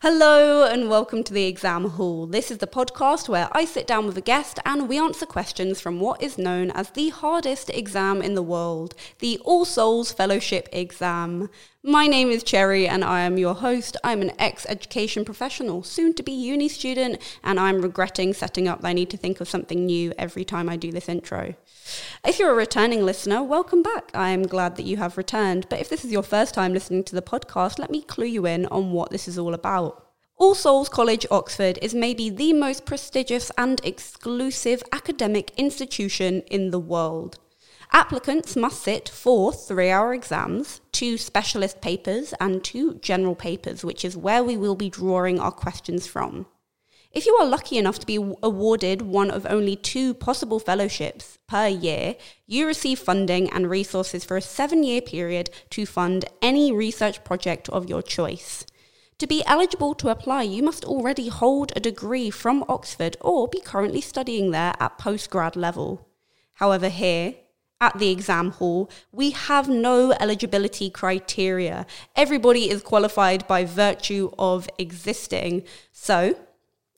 Hello and welcome to the Exam Hall. This is the podcast where I sit down with a guest and we answer questions from what is known as the hardest exam in the world, the All Souls Fellowship exam. My name is Cherry and I am your host. I'm an ex education professional, soon to be uni student, and I'm regretting setting up I need to think of something new every time I do this intro. If you're a returning listener, welcome back. I am glad that you have returned. But if this is your first time listening to the podcast, let me clue you in on what this is all about. All Souls College, Oxford is maybe the most prestigious and exclusive academic institution in the world. Applicants must sit four three hour exams, two specialist papers, and two general papers, which is where we will be drawing our questions from. If you are lucky enough to be awarded one of only two possible fellowships per year, you receive funding and resources for a seven year period to fund any research project of your choice. To be eligible to apply, you must already hold a degree from Oxford or be currently studying there at postgrad level. However, here, at the exam hall, we have no eligibility criteria. Everybody is qualified by virtue of existing. So,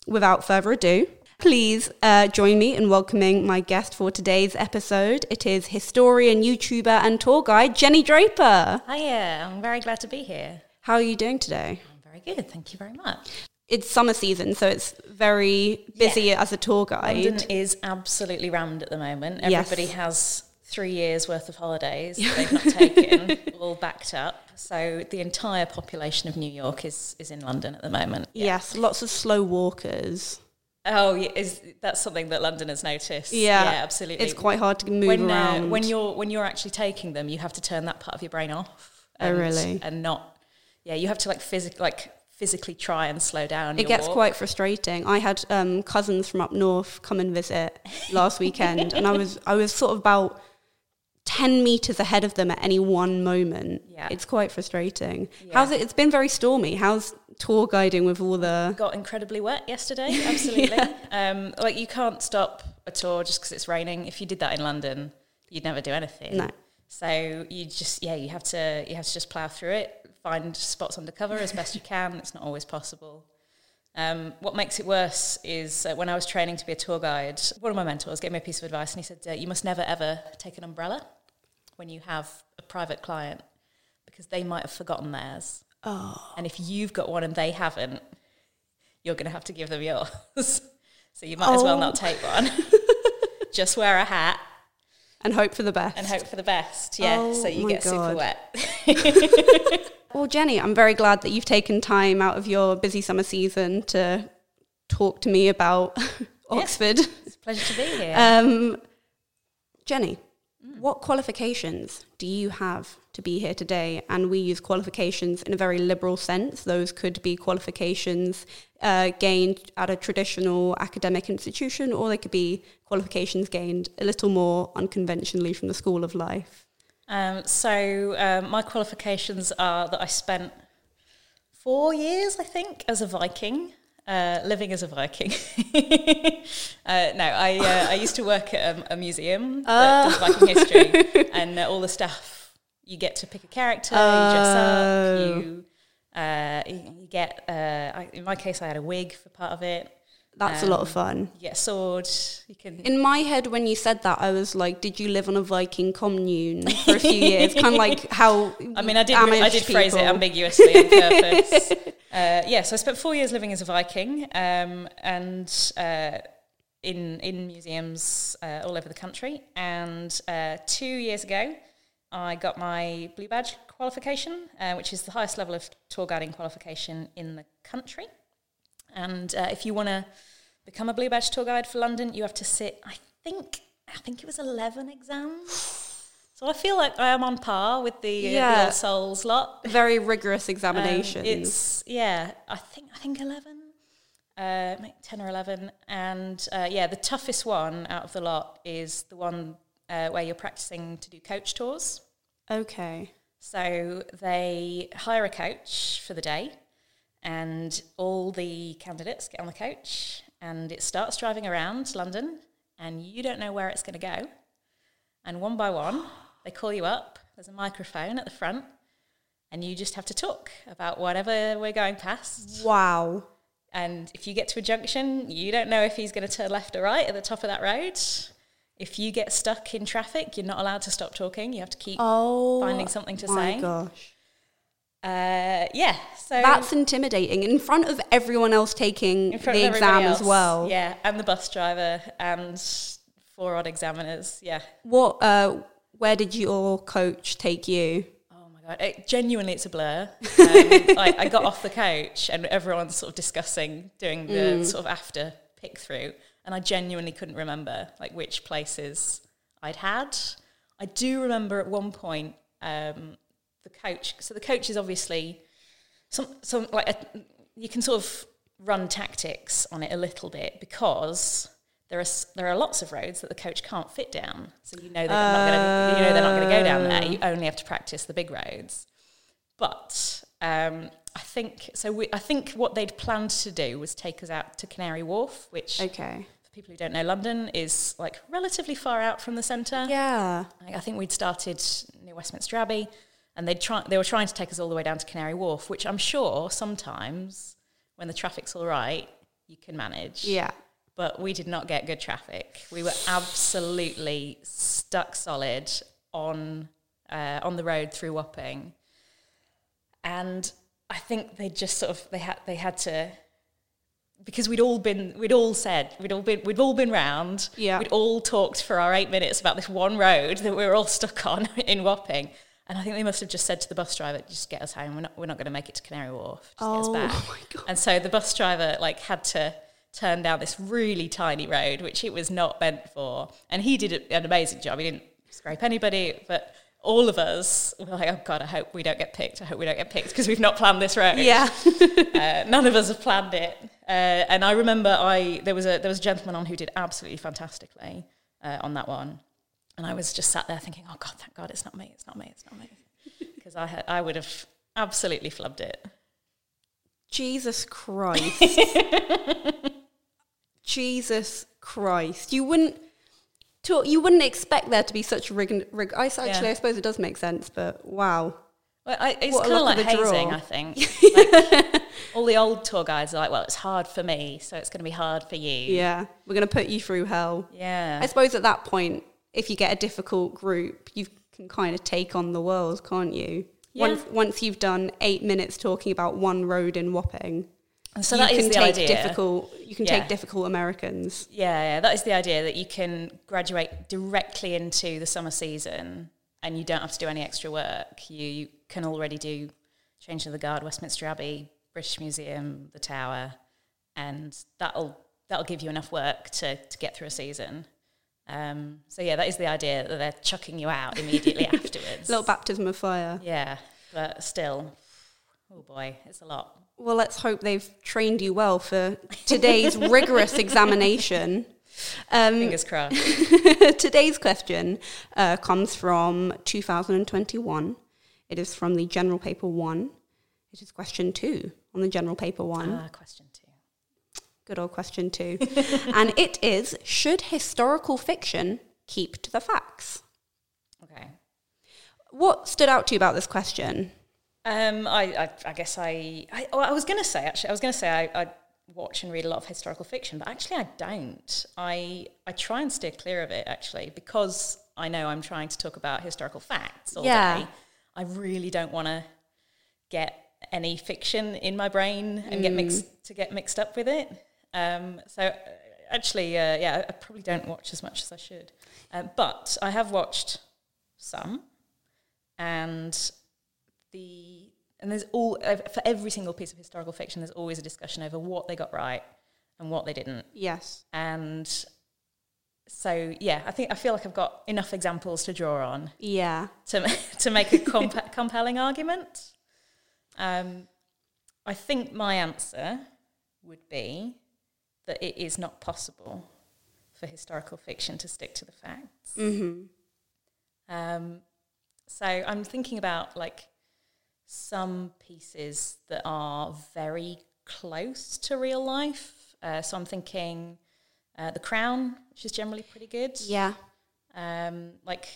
without further ado, please uh, join me in welcoming my guest for today's episode. It is historian, YouTuber, and tour guide Jenny Draper. Hiya, I'm very glad to be here. How are you doing today? I'm very good, thank you very much. It's summer season, so it's very busy Yeah. as a tour guide. London is absolutely rammed at the moment. Yes. Everybody has three years worth of holidays that they've not taken, all backed up. So the entire population of New York is, is in London at the moment. Yes, lots of slow walkers. Oh, yeah, is that's something that London has noticed? Yeah, absolutely. It's quite hard to move when uh, around. when you're when you're actually taking them, you have to turn that part of your brain off. Oh, and, really? And not, yeah, you have to like physically like physically try and slow down. it gets walk. quite frustrating. I had um, cousins from up north come and visit last weekend, and I was I was sort of about ten meters ahead of them at any one moment. Yeah. it's quite frustrating. Yeah. How's it? It's been very stormy. How's tour guiding with all the? got incredibly wet yesterday. Absolutely. um, like you can't stop a tour just because it's raining. If you did that in London, you'd never do anything. No. So you just yeah, you have to you have to just plough through it, find spots under cover as best you can. It's not always possible. Um, what makes it worse is uh, when I was training to be a tour guide, one of my mentors gave me a piece of advice, and he said, uh, "You must never ever take an umbrella when you have a private client because they might have forgotten theirs." Oh, And if you've got one and they haven't, you're going to have to give them yours. so you might as well Oh. not take one. Just wear a hat and hope for the best. and hope for the best. Yeah, Oh so you get super wet. Well, Jenny, I'm very glad that you've taken time out of your busy summer season to talk to me about Oxford. It's a pleasure to be here. Um, Jenny, what qualifications do you have to be here today? And we use qualifications in a very liberal sense. Those could be qualifications uh, gained at a traditional academic institution, or they could be qualifications gained a little more unconventionally from the school of life. Um, so um, my qualifications are that I spent four years, I think, as a Viking. Uh, living as a Viking. uh, no, I uh, I used to work at a, a museum that does Viking history, and uh, all the stuff you get to pick a character, you dress up, you uh, you you get. Uh, I, in my case, I had a wig for part of it. That's a lot of Um, fun. You get a sword. You can. In my head, when you said that, I was like, "Did you live on a Viking commune for a few years?" kind of like how I mean, I did. I did phrase it ambiguously on purpose. uh, yeah, so I spent four years living as a Viking, um, and uh, in in museums uh, all over the country. And uh, two years ago, I got my blue badge qualification, uh, which is the highest level of tour guiding qualification in the country. And uh, if you want to become a blue badge tour guide for London, you have to sit. I think I think it was eleven exams. So I feel like I am on par with the, uh, the All Souls lot. very rigorous Um, examinations. it's yeah, I think I think eleven, uh, ten or eleven, and uh, yeah, the toughest one out of the lot is the one uh, where you're practicing to do coach tours. okay. So they hire a coach for the day, and all the candidates get on the coach, and it starts driving around London, and you don't know where it's going to go. And one by one, they call you up. There's a microphone at the front, and you just have to talk about whatever we're going past. Wow. And if you get to a junction, you don't know if he's going to turn left or right at the top of that road. If you get stuck in traffic, you're not allowed to stop talking. You have to keep Oh, finding something to say. Oh my say. gosh. Uh, yeah, so That's intimidating in front of everyone else taking in the exam as well. Yeah, and the bus driver and four odd examiners. Yeah. What? Uh, where did your coach take you? Oh my god! It, genuinely, it's a blur. Um, like I got off the coach and everyone's sort of discussing doing the Mm. sort of after pick through, and I genuinely couldn't remember like which places I'd had. I do remember at one point um, the coach. So the coach is obviously some some like a, you can sort of run tactics on it a little bit because. There are, there are lots of roads that the coach can't fit down, so you know they're not going to you know they're not going to go down there. You only have to practice the big roads. But um, I think so. We, I think what they'd planned to do was take us out to Canary Wharf, which Okay. for people who don't know, London is like relatively far out from the centre. Yeah. I think we'd started near Westminster Abbey, and they try they were trying to take us all the way down to Canary Wharf, which I'm sure sometimes when the traffic's all right, you can manage. Yeah. But we did not get good traffic. We were absolutely stuck solid on uh, on the road through Wapping, and I think they just sort of they had they had to because we'd all been we'd all said we'd all been we'd all been round Yeah. we'd all talked for our eight minutes about this one road that we were all stuck on in Wapping and I think they must have just said to the bus driver just get us home. We're not we're not going to make it to Canary Wharf. Just Oh get us back. Oh my god. and so the bus driver like had to turn down this really tiny road which it was not meant for. And he did an amazing job. He didn't scrape anybody but all of us were like oh god I hope we don't get picked. I hope we don't get picked because we've not planned this road. Yeah. uh, none of us have planned it. Uh, and I remember I there was a there was a gentleman on who did absolutely fantastically uh, on that one, and I was just sat there thinking, oh God, thank God, it's not me, it's not me, it's not me, because I had I would have absolutely flubbed it. Jesus Christ. Jesus Christ. You wouldn't to, you wouldn't expect there to be such rig, rig I actually Yeah. I suppose it does make sense, but wow. Well, I, it's kind of like of a draw. hazing, I think. Like, all the old tour guides are like, well, it's hard for me, so it's going to be hard for you. Yeah. We're gonna put you through hell. Yeah. I suppose at that point, if you get a difficult group, you can kind of take on the world, can't you? Yeah. Once once you've done eight minutes talking about one road in Wapping, so you that is can the take idea. difficult. You can Yeah. take difficult Americans. Yeah, yeah, that is the idea that you can graduate directly into the summer season and you don't have to do any extra work. You, you can already do Change of the Guard, Westminster Abbey, British Museum, the Tower, and that'll that'll give you enough work to, to get through a season. Um, so yeah, that is the idea that they're chucking you out immediately afterwards. A little baptism of fire. yeah, but still, oh boy, it's a lot. Well, let's hope they've trained you well for today's rigorous examination. Um, Fingers crossed. today's question uh, comes from 2021. It is from the General Paper 1. It is question 2 on the General Paper 1. Ah, question. Good old question 2. and it is Should historical fiction keep to the facts? Okay. What stood out to you about this question? Um, I, I, I guess I, I, well, I was going to say actually, I was going to say I, I watch and read a lot of historical fiction, but actually I don't. I, I try and steer clear of it actually because I know I'm trying to talk about historical facts all Yeah. day. I really don't want to get any fiction in my brain and get mixed to get mixed up with it. Um, so uh, actually, uh, yeah, I probably don't watch as much as I should, uh, but I have watched some, and the and there's all uh, for every single piece of historical fiction. There's always a discussion over what they got right and what they didn't, Yes. and so yeah, I think I feel like I've got enough examples to draw on Yeah. to to make a comp- compelling argument. Um, I think my answer would be that it is not possible for historical fiction to stick to the facts. Mm-hmm. Um, so I'm thinking about like some pieces that are very close to real life. Uh, so I'm thinking uh, The Crown, which is generally pretty good. Yeah. Um, like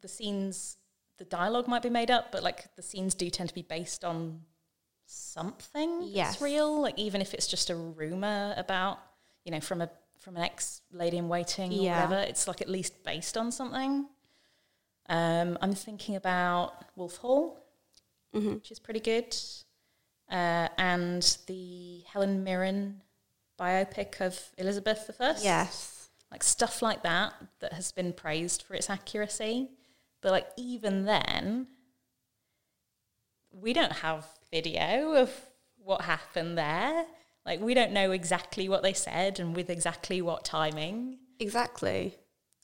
the scenes the dialogue might be made up, but like the scenes do tend to be based on something Yes. that's real. Like even if it's just a rumor about, you know, from a from an ex lady in waiting or Yeah. whatever, it's like at least based on something. Um, I'm thinking about Wolf Hall, Mm-hmm. which is pretty good, uh, and the Helen Mirren biopic of Elizabeth I. Yes. like stuff like that that has been praised for its accuracy. But like even then, we don't have video of what happened there. Like we don't know exactly what they said and with exactly what timing. Exactly.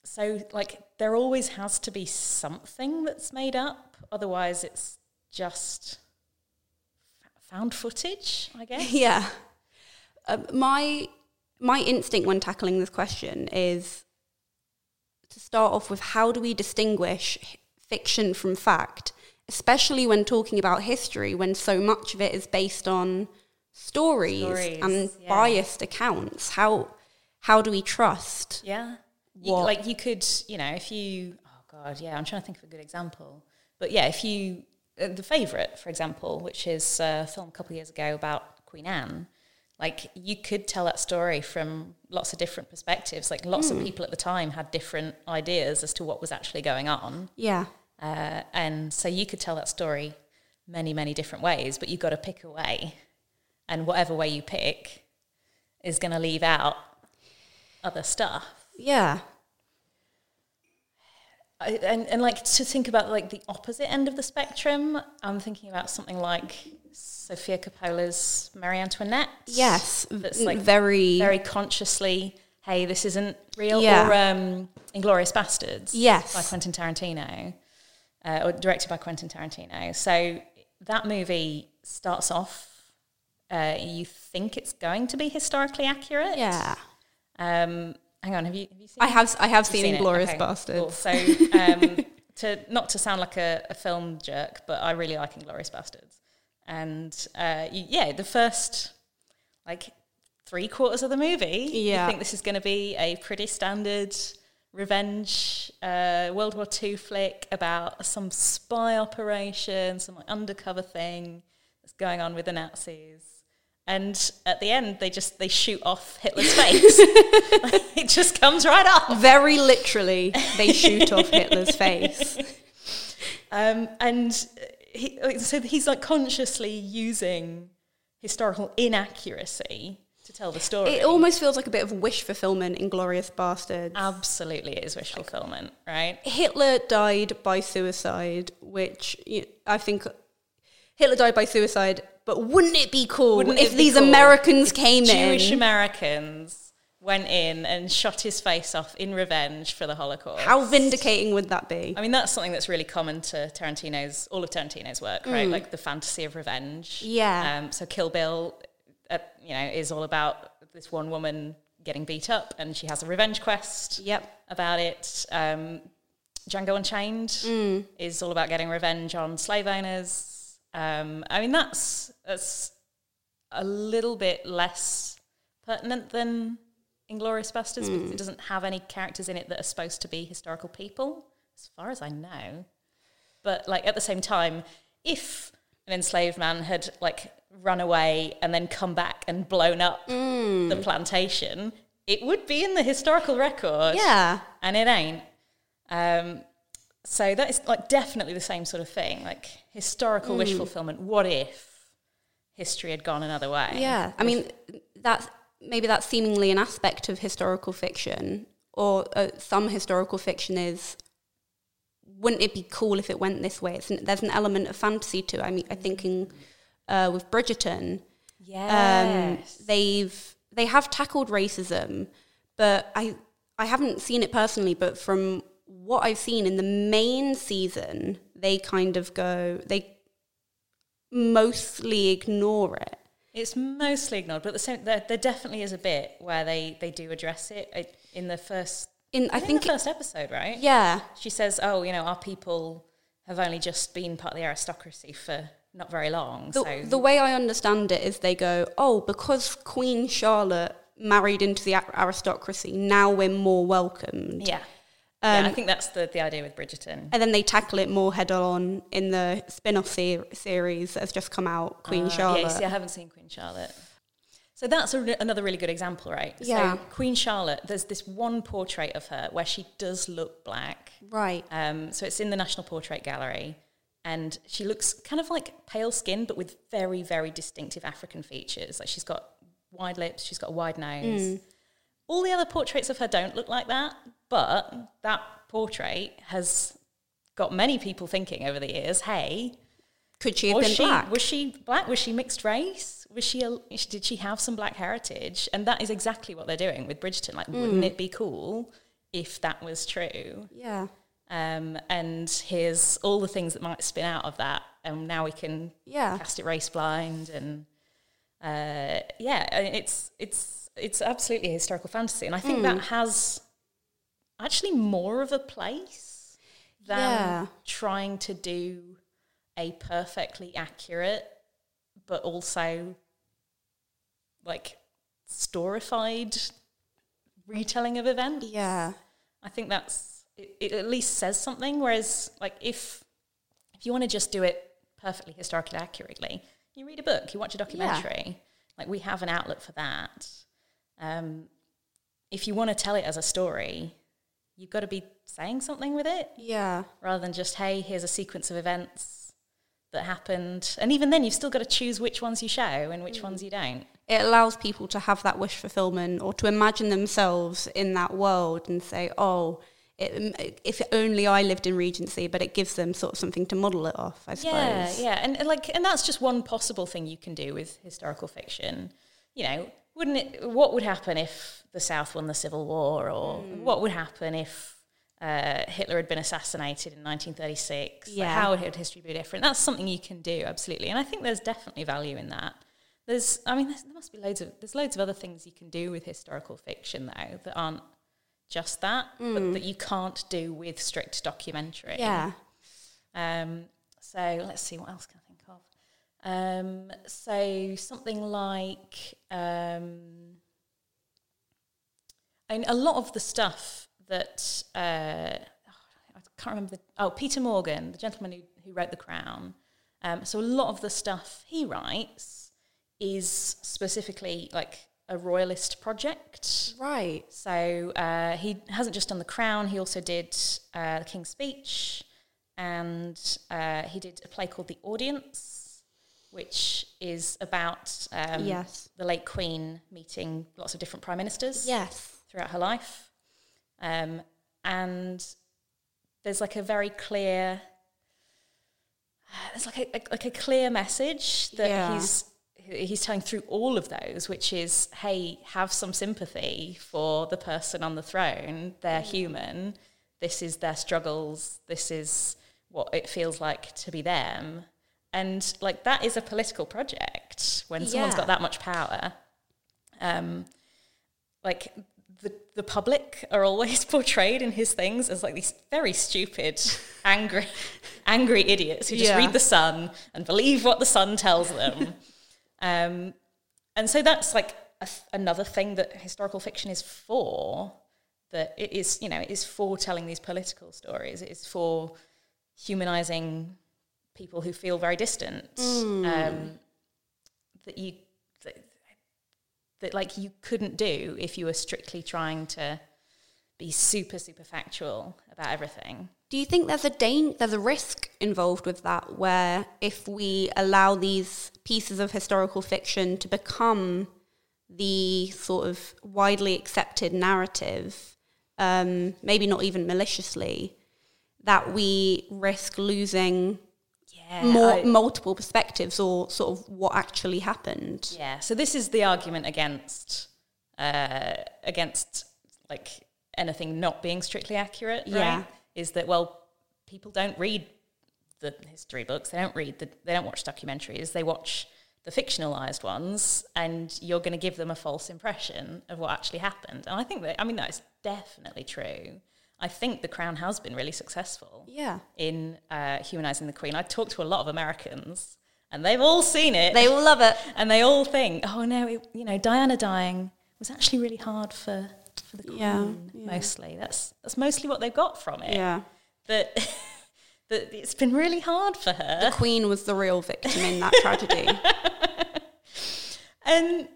So like there always has to be something that's made up. Otherwise, it's just found footage, I guess. Yeah. Um, my my instinct when tackling this question is to start off with how do we distinguish fiction from fact, especially when talking about history, when so much of it is based on stories, Stories, and yeah. biased accounts. How how do we trust? Yeah. You, What- like you could, you know, if you, oh God, yeah, I'm trying to think of a good example. But yeah, if you, uh, The Favourite, for example, which is a film a couple of years ago about Queen Anne, like you could tell that story from lots of different perspectives. Like lots of people at the time had different ideas as to what was actually going on. Yeah. Uh, and so you could tell that story many, many different ways, but you've got to pick a way. And whatever way you pick is going to leave out other stuff. Yeah. I, and, and like to think about like the opposite end of the spectrum, I'm thinking about something like Sofia Coppola's Marie Antoinette. Yes. That's like very very consciously, hey, this isn't real. Yeah. Or um, Inglourious Basterds. Yes. By Quentin Tarantino, uh, or directed by Quentin Tarantino. So that movie starts off. Uh, you think it's going to be historically accurate. Yeah. Um, hang on, have you have you seen? I have I have seen You've it? Inglorious Okay, Bastards. cool. So, um, to not to sound like a, a film jerk, but I really like Inglourious Basterds, and uh, you, yeah, the first like three quarters of the movie, Yeah. you think this is going to be a pretty standard revenge uh, World War II flick about some spy operation, some like, undercover thing that's going on with the Nazis. And at the end, they just they shoot off Hitler's face. it just comes right off. Very literally, they shoot off Hitler's face. Um, and he, so he's like consciously using historical inaccuracy to tell the story. It almost feels like a bit of wish fulfillment Inglourious Basterds. Absolutely, it is wish fulfillment, right? Hitler died by suicide, which you I think Hitler died by suicide. But wouldn't it be cool Wouldn't if these cool Americans if came Jewish in? Jewish Americans went in and shot his face off in revenge for the Holocaust. How vindicating would that be? I mean, that's something that's really common to Tarantino's, all of Tarantino's work, right? Like the fantasy of revenge. Yeah. Um, so Kill Bill, uh, you know, is all about this one woman getting beat up, and she has a revenge quest Yep. about it. Um, Django Unchained is all about getting revenge on slave owners. Um, I mean, that's that's a little bit less pertinent than Inglourious Basterds because it doesn't have any characters in it that are supposed to be historical people, as far as I know. But like at the same time, if an enslaved man had like run away and then come back and blown up the plantation, it would be in the historical record Yeah. and it ain't. Um, so that is like definitely the same sort of thing, like historical wish fulfillment. What if history had gone another way? Yeah, I mean, that's maybe that's seemingly an aspect of historical fiction, or uh, some historical fiction is. Wouldn't it be cool if it went this way? It's an, there's an element of fantasy to. it. I mean, I think in, uh, with Bridgerton, um, Yes. they've they have tackled racism, but I I haven't seen it personally. But from what I've seen in the main season, they kind of go they mostly ignore it. It's mostly ignored, but the same, there, there definitely is a bit where they, they do address it uh, in the first. In I, I think think the first episode, right? yeah. She says, "Oh, you know, our people have only just been part of the aristocracy for not very long." The, so the way I understand it is they go, oh, because Queen Charlotte married into the aristocracy, now we're more welcomed. yeah, yeah, I think that's the, the idea with Bridgerton. And then they tackle it more head on in the spin off ser- series that has just come out, Queen Uh, Charlotte. Yeah, you see, I haven't seen Queen Charlotte. So that's a, another really good example, right? Yeah. So Queen Charlotte, there's this one portrait of her where she does look black. Right. Um, so it's in the National Portrait Gallery, and she looks kind of like pale skin, but with very, very distinctive African features. Like she's got wide lips, she's got a wide nose. Mm. All the other portraits of her don't look like that, but that portrait has got many people thinking over the years, hey, Could she have was been she black? was she black? Was she mixed race? Was she a, did she have some black heritage? And that is exactly what they're doing with Bridgerton. Like, Mm. wouldn't it be cool if that was true? yeah. Um, and here's all the things that might spin out of that, and now we can Yeah. cast it race blind, and uh, yeah, it's it's it's absolutely a historical fantasy, and I think Mm. that has actually more of a place than Yeah. trying to do a perfectly accurate, but also like storified retelling of events. Yeah. I think that's it, it at least says something. Whereas, like if if you want to just do it perfectly historically accurately, you read a book, you watch a documentary. Like we have an outlet for that. Um, if you want to tell it as a story, you've got to be saying something with it Yeah. rather than just hey, here's a sequence of events that happened. And even then, you've still got to choose which ones you show and which mm. ones you don't. It allows people to have that wish fulfillment or to imagine themselves in that world and say, oh, it, if only I lived in Regency, but it gives them sort of something to model it off, I suppose. Yeah, yeah, and, and like, and that's just one possible thing you can do with historical fiction. You know, wouldn't it? What would happen if the South won the Civil War, or what would happen if uh, Hitler had been assassinated in 1936? Like, Yeah. how would history be different? That's something you can do, absolutely, and I think there's definitely value in that. There's, I mean, there's, there must be loads of there's loads of other things you can do with historical fiction though that aren't just that, but that you can't do with strict documentary. Yeah. Um, so let's see what else can I think of. Um, so something like um, and a lot of the stuff that uh, I can't remember. The, oh, Peter Morgan, the gentleman who, who wrote The Crown. Um, so a lot of the stuff he writes is specifically like a royalist project. Right. So uh, he hasn't just done The Crown, he also did uh, The King's Speech, and uh, he did a play called The Audience, which is about um, Yes. the late Queen meeting lots of different prime ministers Yes. throughout her life. Um, and there's like a very clear, there's like a, a- like a clear message that Yeah. he's he's telling through all of those, which is, hey, have some sympathy for the person on the throne. They're human. This is their struggles. This is what it feels like to be them. And like that is a political project when someone's Yeah. got that much power. Um, like the the public are always portrayed in his things as like these very stupid, angry, angry idiots who just Yeah. read the Sun and believe what the Sun tells them. um, and so that's like a th- another thing that historical fiction is for. That it is, you know, it is for telling these political stories. It is for humanizing people who feel very distant. Um, that you that, that like you couldn't do if you were strictly trying to be super super factual about everything. Do you think there's a dan- there's a risk involved with that where if we allow these pieces of historical fiction to become the sort of widely accepted narrative, um, maybe not even maliciously, that we risk losing Yeah, more I- multiple perspectives or sort of what actually happened? yeah. So this is the argument against uh, against like anything not being strictly accurate. Right? Yeah. is that well, people don't read the history books. They don't read the. They don't watch documentaries. They watch the fictionalized ones, and you're going to give them a false impression of what actually happened. And I think that I mean that is definitely true. I think The Crown has been really successful Yeah. in uh, humanizing the Queen. I talked to a lot of Americans, and they've all seen it. They all love it. and they all think, oh no, it, you know, Diana dying was actually really hard for for the queen. Yeah, yeah. Mostly, that's that's mostly what they've got from it. Yeah. But that it's been really hard for her. The queen was the real victim in that tragedy. And,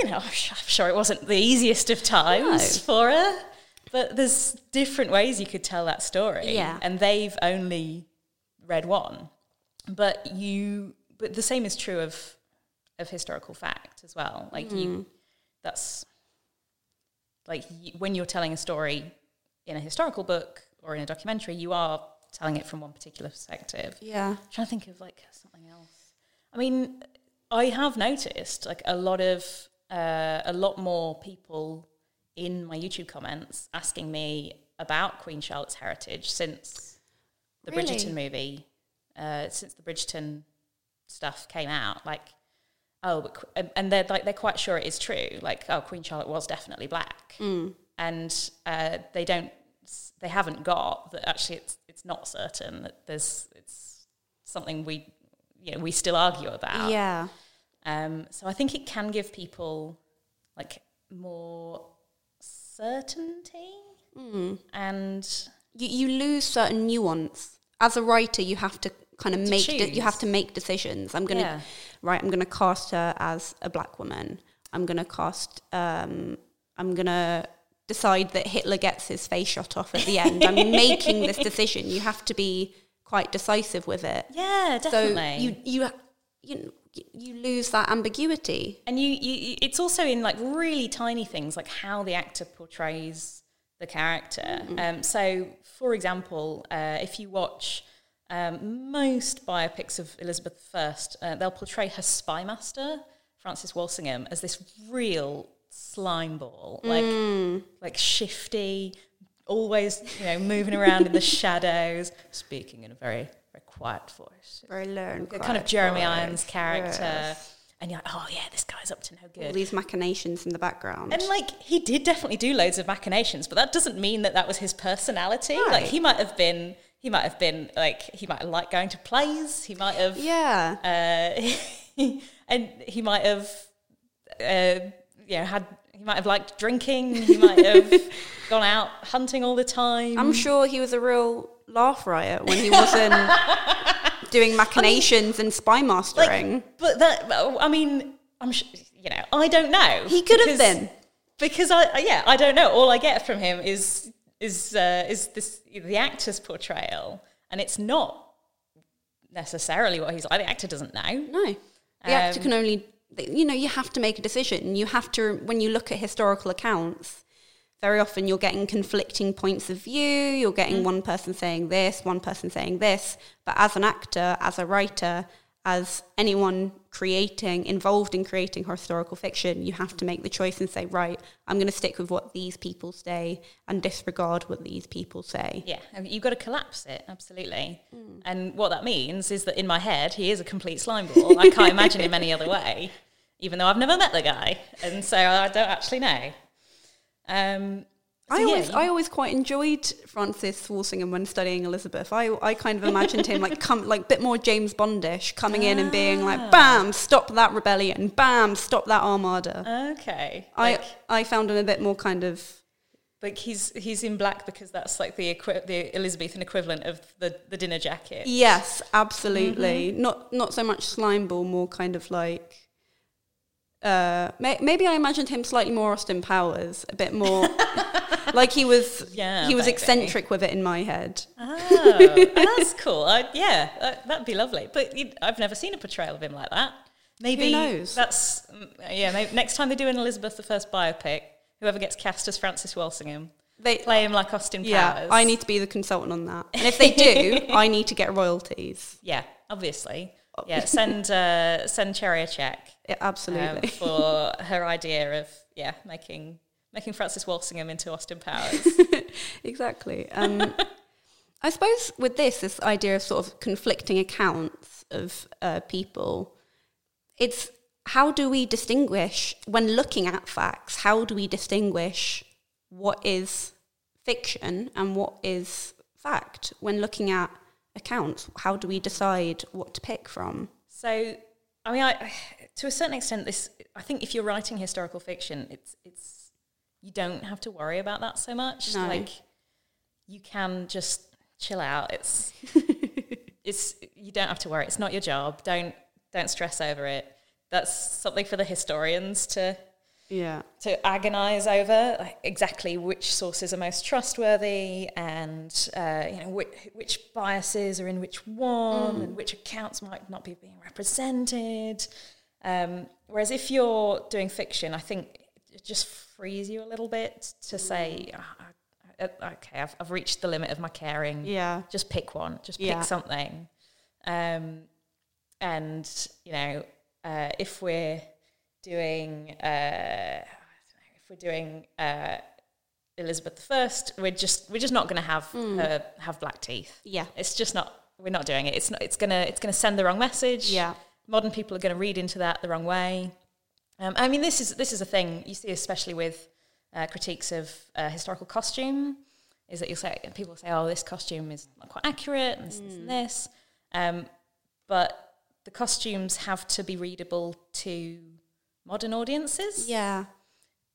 you know, I'm sure, I'm sure it wasn't the easiest of times for her, but there's different ways you could tell that story. Yeah. And they've only read one. But you, but the same is true of, of historical fact as well. Like you, that's like you, when you're telling a story in a historical book or in a documentary, you are telling it from one particular perspective Yeah. I'm trying to think of like something else. I mean, I have noticed like a lot of uh, a lot more people in my YouTube comments asking me about Queen Charlotte's heritage since the Really? Bridgerton movie, uh, since the Bridgerton stuff came out. Like, oh, but, and- they're like they're quite sure it is true. Like, oh, Queen Charlotte was definitely black, and uh, they don't, they haven't got that. Actually, it's it's not certain that there's it's something we you know we still argue about. Yeah. Um, so I think it can give people like more certainty and You, you lose certain nuance. As a writer, you have to kind of make de- you have to make decisions. I'm gonna Yeah. right. I'm gonna cast her as a black woman. I'm gonna cast. Um, I'm gonna decide that Hitler gets his face shot off at the end. I'm making this decision. You have to be quite decisive with it. yeah, definitely. So you you you you lose that ambiguity. and you, you it's also in like really tiny things like how the actor portrays the character. Um, so for example uh, if you watch um, most biopics of elizabeth i uh, they'll portray her spy master francis walsingham as this real slime ball like like shifty always you know moving around in the shadows speaking in a very quiet voice Very learned. kind of Jeremy Irons character. And you're like, oh yeah, this guy's up to no good. All these machinations in the background. And like, he did definitely do loads of machinations, but that doesn't mean that that was his personality. Like, he might have been, he might have been like, he might have liked going to plays. He might have, yeah. uh, and he might have, uh, you know, had, he might have liked drinking. He might have gone out hunting all the time. I'm sure he was a real laugh riot when he wasn't doing machinations and spy mastering. But that, I mean, I'm sh- you know, I don't know. He could have been. because I yeah, I don't know. All I get from him is is uh, is this the actor's portrayal, and it's not necessarily what he's like. The actor doesn't know. no. The actor Um, can only, you know, you have to make a decision. You have to, when you look at historical accounts, very often you're getting conflicting points of view. You're getting Mm. one person saying this, one person saying this. But as an actor, as a writer, as anyone creating, involved in creating historical fiction, you have to make the choice and say, right, I'm going to stick with what these people say and disregard what these people say. Yeah, and you've got to collapse it absolutely. And what that means is that in my head, he is a complete slime ball. I can't imagine him any other way, even though I've never met the guy, and so I don't actually know. Um, so I yeah, always, you- I always quite enjoyed Francis Walsingham when studying Elizabeth. I, I kind of imagined him like come like a bit more James Bondish, coming in and being Ah. like, "Bam, stop that rebellion! Bam, stop that armada." okay, I like, I found him a bit more kind of like he's he's in black because that's like the equi- the Elizabethan equivalent of the, the dinner jacket. yes, absolutely. Mm-hmm. Not not so much slimeball, more kind of like. Uh, may, maybe I imagined him slightly more Austin Powers, a bit more like he was. Yeah, he was maybe. eccentric with it in my head. Oh, that's cool. I, yeah, that, that'd be lovely. But I've never seen a portrayal of him like that. Maybe knows? That's mm, yeah. Maybe next time they do an Elizabeth the First biopic, whoever gets cast as Francis Walsingham, They, play him like Austin Yeah, Powers. I need to be the consultant on that. And if they do, I need to get royalties. Yeah, obviously. Yeah, send uh, send Cherry a check Yeah, um, absolutely. for her idea of yeah making making Francis Walsingham into Austin Powers. exactly. Um, I suppose with this, this idea of sort of conflicting accounts of uh, people, it's how do we distinguish when looking at facts? How do we distinguish what is fiction and what is fact when looking at accounts? How do we decide what to pick from? So, I mean, I, to a certain extent, this I think if you're writing historical fiction, it's it's you don't have to worry about that so much. No. Like you can just chill out. It's it's you don't have to worry. It's not your job. Don't don't stress over it. That's something for the historians to Yeah. to agonize over like, exactly which sources are most trustworthy and uh, you know which, which biases are in which one and which accounts might not be being represented um, whereas if you're doing fiction i think it just frees you a little bit to say "Ah, I- I- okay I've, I've reached the limit of my caring Yeah. just pick one just pick Yeah. something um, and you know uh, if we're doing uh, I don't know, if we're doing uh, Elizabeth I, we're just we're just not going to have her have black teeth. Yeah. It's just not. We're not doing it. It's not. It's gonna. It's gonna send the wrong message. Yeah. Modern people are going to read into that the wrong way. Um, I mean, this is this is a thing you see, especially with uh, critiques of uh, historical costume, is that you'll say people say, "Oh, this costume is not quite accurate," and this, this, and this. Um, but the costumes have to be readable to modern audiences. Yeah.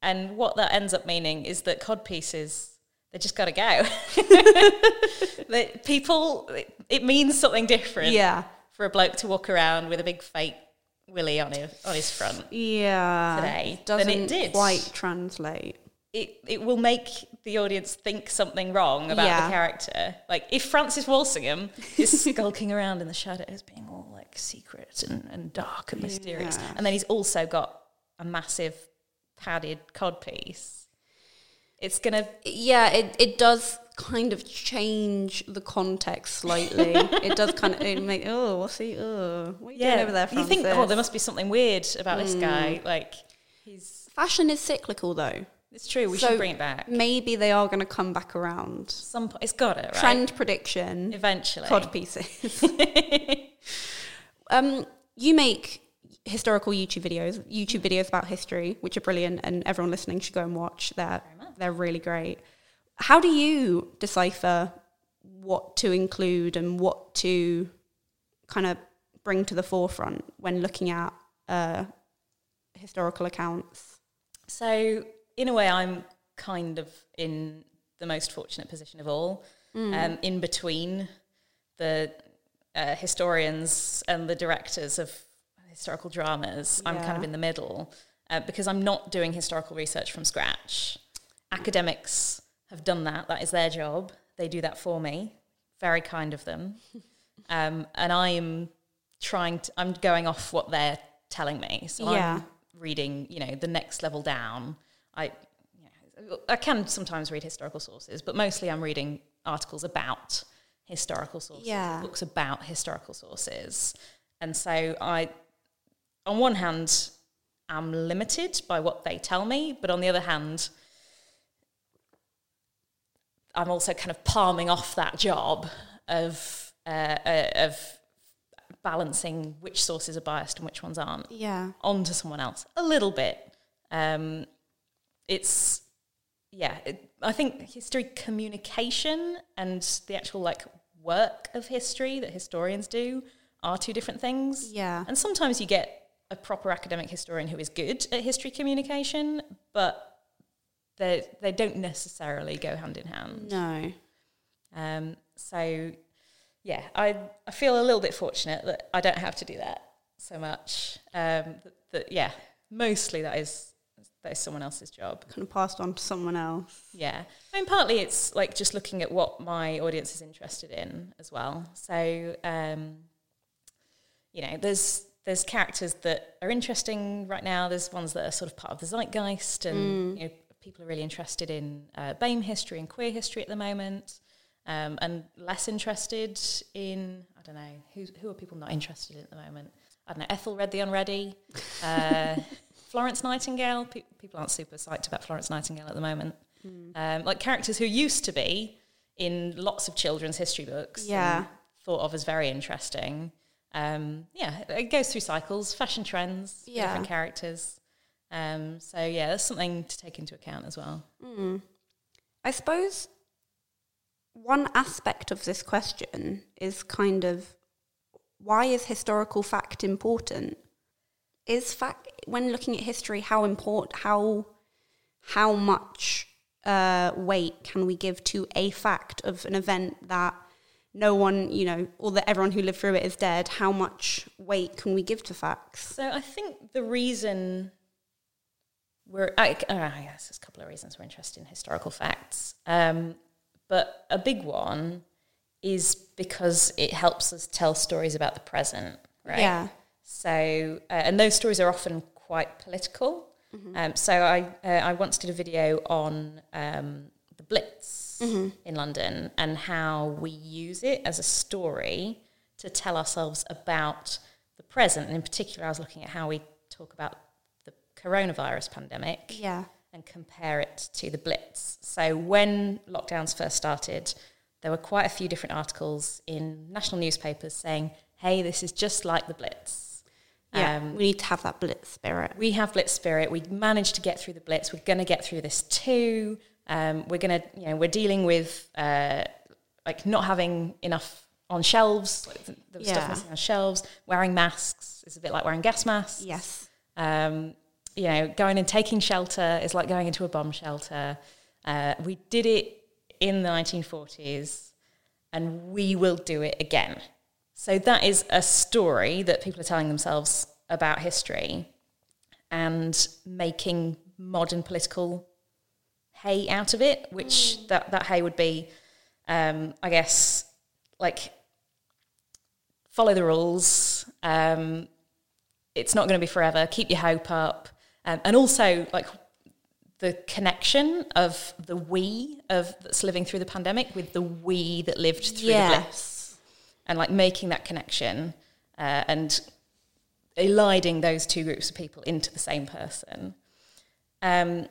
And what that ends up meaning is that cod pieces, they just got to go. that people, it, it means something different Yeah. for a bloke to walk around with a big fake willy on his, on his front. Yeah. Today doesn't than it did. quite translate. It, it will make the audience think something wrong about Yeah. the character. Like if Francis Walsingham is skulking around in the shadows, being all like secret and, and dark and mysterious, Yeah. and then he's also got a massive padded codpiece, it's gonna Yeah, it, it does kind of change the context slightly. it does kind of it make oh, what's he? Oh, what are you doing over there? you think oh there must be something weird about this Mm. guy. Like he's Fashion is cyclical though. It's true. We So should bring it back. Maybe they are going to come back around. Some po- it's got it right Trend prediction. eventually. Cod pieces. um, you make historical YouTube videos, YouTube videos about history, which are brilliant, and everyone listening should go and watch. They're they're really great. How do you decipher what to include and what to kind of bring to the forefront when looking at uh, historical accounts? So, in a way, I'm kind of in the most fortunate position of all, um, in between the uh, historians and the directors of historical dramas. I'm kind of in the middle uh, because I'm not doing historical research from scratch. Academics have done that, that is their job. They do that for me. Very kind of them. Um, and I'm trying to, I'm going off what they're telling me. So Yeah. I'm reading, you know, the next level down. I, you know, I can sometimes read historical sources, but mostly I'm reading articles about historical sources, Yeah. books about historical sources. And so I, on one hand, am limited by what they tell me, but on the other hand, I'm also kind of palming off that job of uh, uh, of balancing which sources are biased and which ones aren't Yeah. onto someone else a little bit. Um, it's yeah, it, I think history communication and the actual like work of history that historians do are two different things. Yeah. And sometimes you get a proper academic historian who is good at history communication, but they they don't necessarily go hand in hand. No. Um, so, yeah, I I feel a little bit fortunate that I don't have to do that so much. Um, that, that yeah, mostly that is that is someone else's job. Kind of passed on to someone else. Yeah, I mean, partly it's like just looking at what my audience is interested in as well. So, um, you know, there's there's characters that are interesting right now. There's ones that are sort of part of the zeitgeist, and you know, people are really interested in uh, BAME history and queer history at the moment, um, and less interested in I don't know who who are people not interested in at the moment. I don't know. Ethelred the Unready, uh, Florence Nightingale. Pe- people aren't super psyched about Florence Nightingale at the moment. Um, like characters who used to be in lots of children's history books. Yeah. thought of as very interesting. Um, yeah, it goes through cycles, fashion trends, Yeah. different characters. Um, so yeah, that's something to take into account as well. I suppose one aspect of this question is kind of why is historical fact important? Is fact when looking at history how important how how much uh, weight can we give to a fact of an event that no one, you know, or that everyone who lived through it is dead? How much weight can we give to facts? So I think the reason we're, I, uh, I guess there's a couple of reasons we're interested in historical facts. Um, but a big one is because it helps us tell stories about the present, right? Yeah. So, uh, and those stories are often quite political. Mm-hmm. Um, so I, uh, I once did a video on um, the Blitz Mm-hmm. in London and how we use it as a story to tell ourselves about the present. And in particular, I was looking at how we talk about the coronavirus pandemic Yeah. and compare it to the Blitz. So when lockdowns first started, there were quite a few different articles in national newspapers saying, "Hey, this is just like the Blitz." Yeah. Um, we need to have that blitz spirit. we have Blitz spirit. We managed to get through the Blitz. We're going to get through this too. Um, we're going to, you know, we're dealing with uh, like not having enough on shelves. Like th- there Yeah. stuff missing on shelves. Wearing masks is a bit like wearing gas masks. Yes. Um, you know, going and taking shelter is like going into a bomb shelter. Uh, we did it in the 1940s and we will do it again. So that is a story that people are telling themselves about history and making modern political hay out of it, which that, that hay would be, um, I guess, like follow the rules. Um, it's not going to be forever. Keep your hope up, um, and also like the connection of the we of that's living through the pandemic with the we that lived through the blitz, Yes. And like making that connection uh, and eliding those two groups of people into the same person. Um,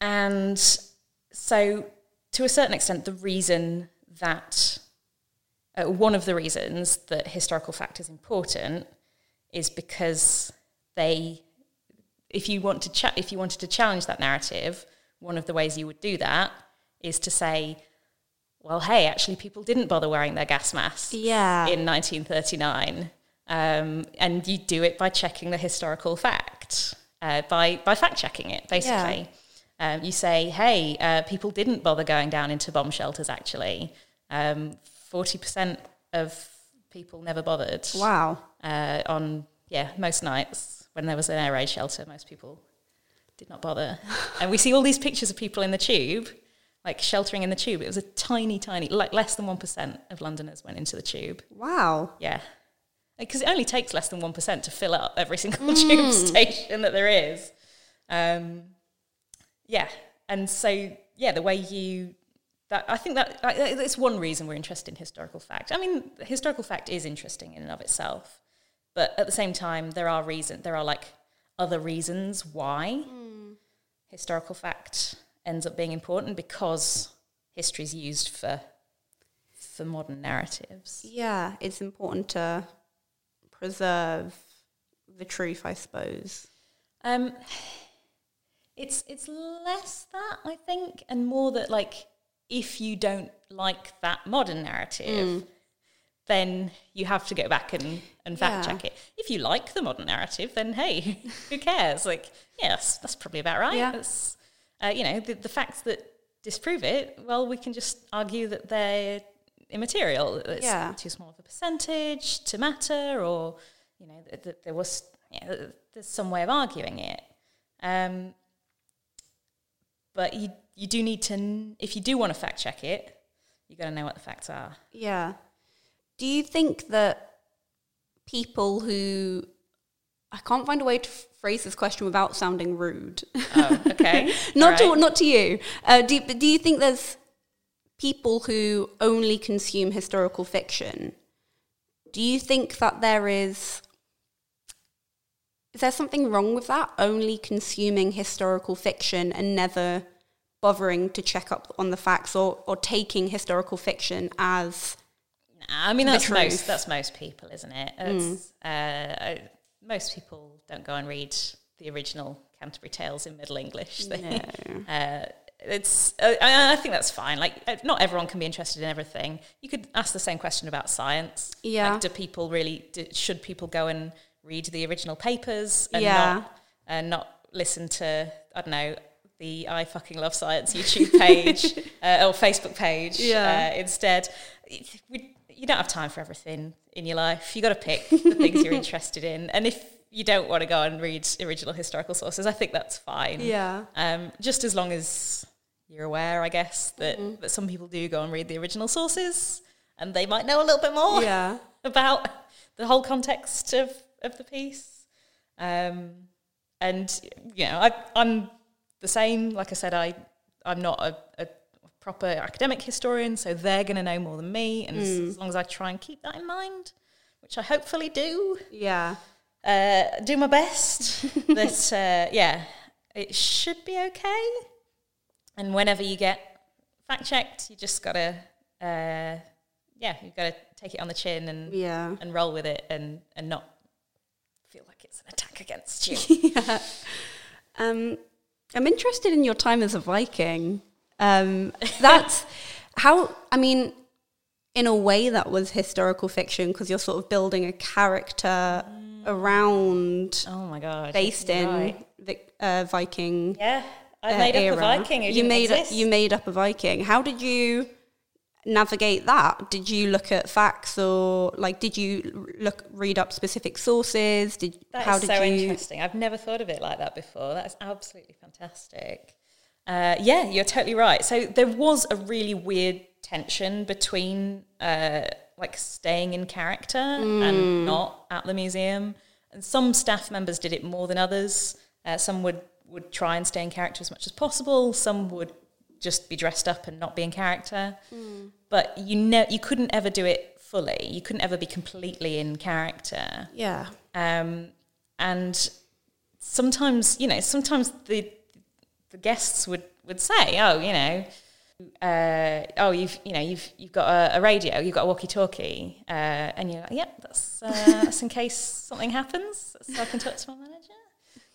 and so, to a certain extent, the reason that uh, one of the reasons that historical fact is important is because they, if you want to if you wanted to challenge that narrative, one of the ways you would do that is to say, well, hey, actually, people didn't bother wearing their gas masks Yeah. in 1939. Um, and you do it by checking the historical fact, uh, by, by fact checking it, basically. Um, you say, hey, uh, people didn't bother going down into bomb shelters, actually. Um, 40% of people never bothered. Wow. Uh, on, yeah, most nights when there was an air raid shelter, most people did not bother. and we see all these pictures of people in the tube, like sheltering in the tube. It was a tiny, tiny, like less than 1% of Londoners went into the tube. Wow. Yeah. Because it only takes less than 1% to fill up every single tube station that there is. Um, yeah. And so, yeah, the way you. That, I think that it's one reason we're interested in historical fact. I mean, historical fact is interesting in and of itself, but at the same time, there are reasons, there are like other reasons why historical fact ends up being important because history is used for for modern narratives. Yeah, it's important to preserve the truth, I suppose. Um, it's it's less that I think, and more that like if you don't like that modern narrative, then you have to go back and, and fact Yeah. check it. If you like the modern narrative, then hey, who cares? Like, yes, that's probably about right. Yeah. That's, uh, you know, the, the facts that disprove it, well, we can just argue that they're immaterial. that It's Yeah. too small of a percentage to matter, or you know, that, that there was you know, there's some way of arguing it. Um, but you you do need to, if you do want to fact check it, you've got to know what the facts are. Yeah. Do you think that people who I can't find a way to phrase this question without sounding rude. Oh, okay. not All to not to you. Uh, do but do you think there's people who only consume historical fiction? Do you think that there is is there something wrong with that? Only consuming historical fiction and never bothering to check up on the facts or, or taking historical fiction as Nah, I mean that's most that's most people, isn't it? It's, uh, I- most people don't go and read the original Canterbury Tales in Middle English. They, No. uh, it's uh, I, I think that's fine. Like uh, not everyone can be interested in everything. You could ask the same question about science. Yeah. Like, do people really? Do, should people go and read the original papers and Yeah. not and not listen to I don't know the I fucking love science YouTube page uh, or Facebook page Yeah. uh, instead. We- you don't have time for everything in your life. You got to pick the things you're interested in, and if you don't want to go and read original historical sources, I think that's fine. Yeah. Um, just as long as you're aware, I guess, that, Mm-hmm. that some people do go and read the original sources and they might know a little bit more Yeah. about the whole context of, of the piece. Um, and, you know, I, I'm the same. Like I said, I, I'm not a, a proper academic historian, so they're going to know more than me. And as, as long as I try and keep that in mind, which I hopefully do, Yeah. Uh, do my best. that uh, yeah, it should be okay. And whenever you get fact checked, you just gotta uh, yeah, you've got to take it on the chin and Yeah. and roll with it and and not feel like it's an attack against you. yeah. Um, I'm interested in your time as a Viking. Um, that's how, I mean, in a way, that was historical fiction because you're sort of building a character around oh my god, based in right. Vic, uh, Viking. yeah. I uh, made up era. a Viking. You made exist. you made up a Viking. How did you navigate that? Did you look at facts or like did you look read up specific sources? Did That how did so you? interesting. I've never thought of it like that before. That is absolutely fantastic. Uh, yeah, you're totally right. So there was a really weird tension between uh, like staying in character Mm. and not at the museum. And some staff members did it more than others. Uh, some would would try and stay in character as much as possible. Some would just be dressed up and not be in character. Mm. But you know, you couldn't ever do it fully. You couldn't ever be completely in character. Yeah. Um, and sometimes, you know, sometimes the the guests would, would say, "Oh, you know, uh, oh, you've you know you've you've got a, a radio, you've got a walkie-talkie," uh, and you're like, "Yep, that's uh, that's in case something happens, so I can talk to my manager."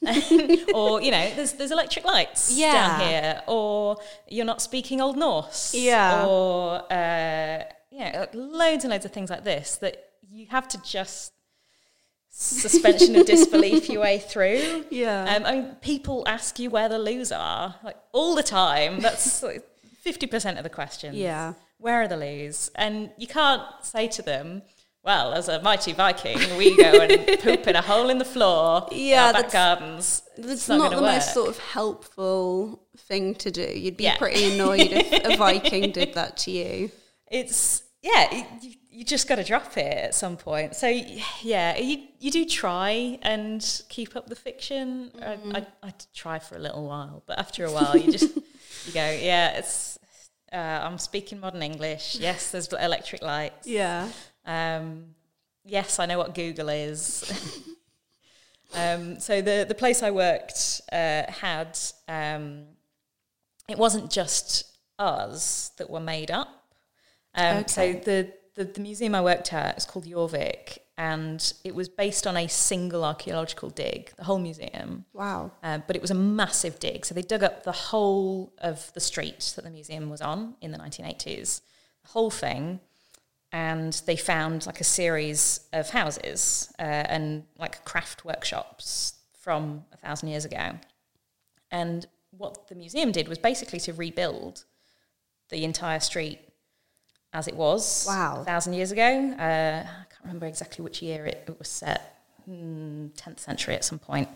or you know, there's there's electric lights Yeah. down here, or you're not speaking Old Norse, Yeah. or uh, yeah, like loads and loads of things like this that you have to just suspension of disbelief your way through. Yeah. Um, I mean, people ask you where the loos are like all the time. That's like fifty percent of the questions. Yeah. Where are the loos? And you can't say to them, "Well, as a mighty Viking, we go and poop in a hole in the floor. in Yeah, our back that's- gardens." It's not, not the gonna most sort of helpful thing to do. You'd be Yeah. pretty annoyed if a Viking did that to you. it's yeah it, you, you just got to drop it at some point so yeah you, you do try and keep up the fiction I, mm-hmm. I, I try for a little while but after a while you just you go yeah it's uh, i'm speaking modern english yes there's electric lights Yeah. um, yes, I know what Google is. um, so the the place I worked uh, had um, it wasn't just us that were made up. Um, So the, the the museum I worked at is called Jorvik, and it was based on a single archaeological dig. The whole museum. Wow. Um, but it was a massive dig. So they dug up the whole of the street that the museum was on in the 1980s, the whole thing, and they found like a series of houses uh, and like craft workshops from a thousand years ago. And what the museum did was basically to rebuild the entire street as it was Wow. a thousand years ago. Uh, I can't remember exactly which year it, it was set, mm, 10th century at some point.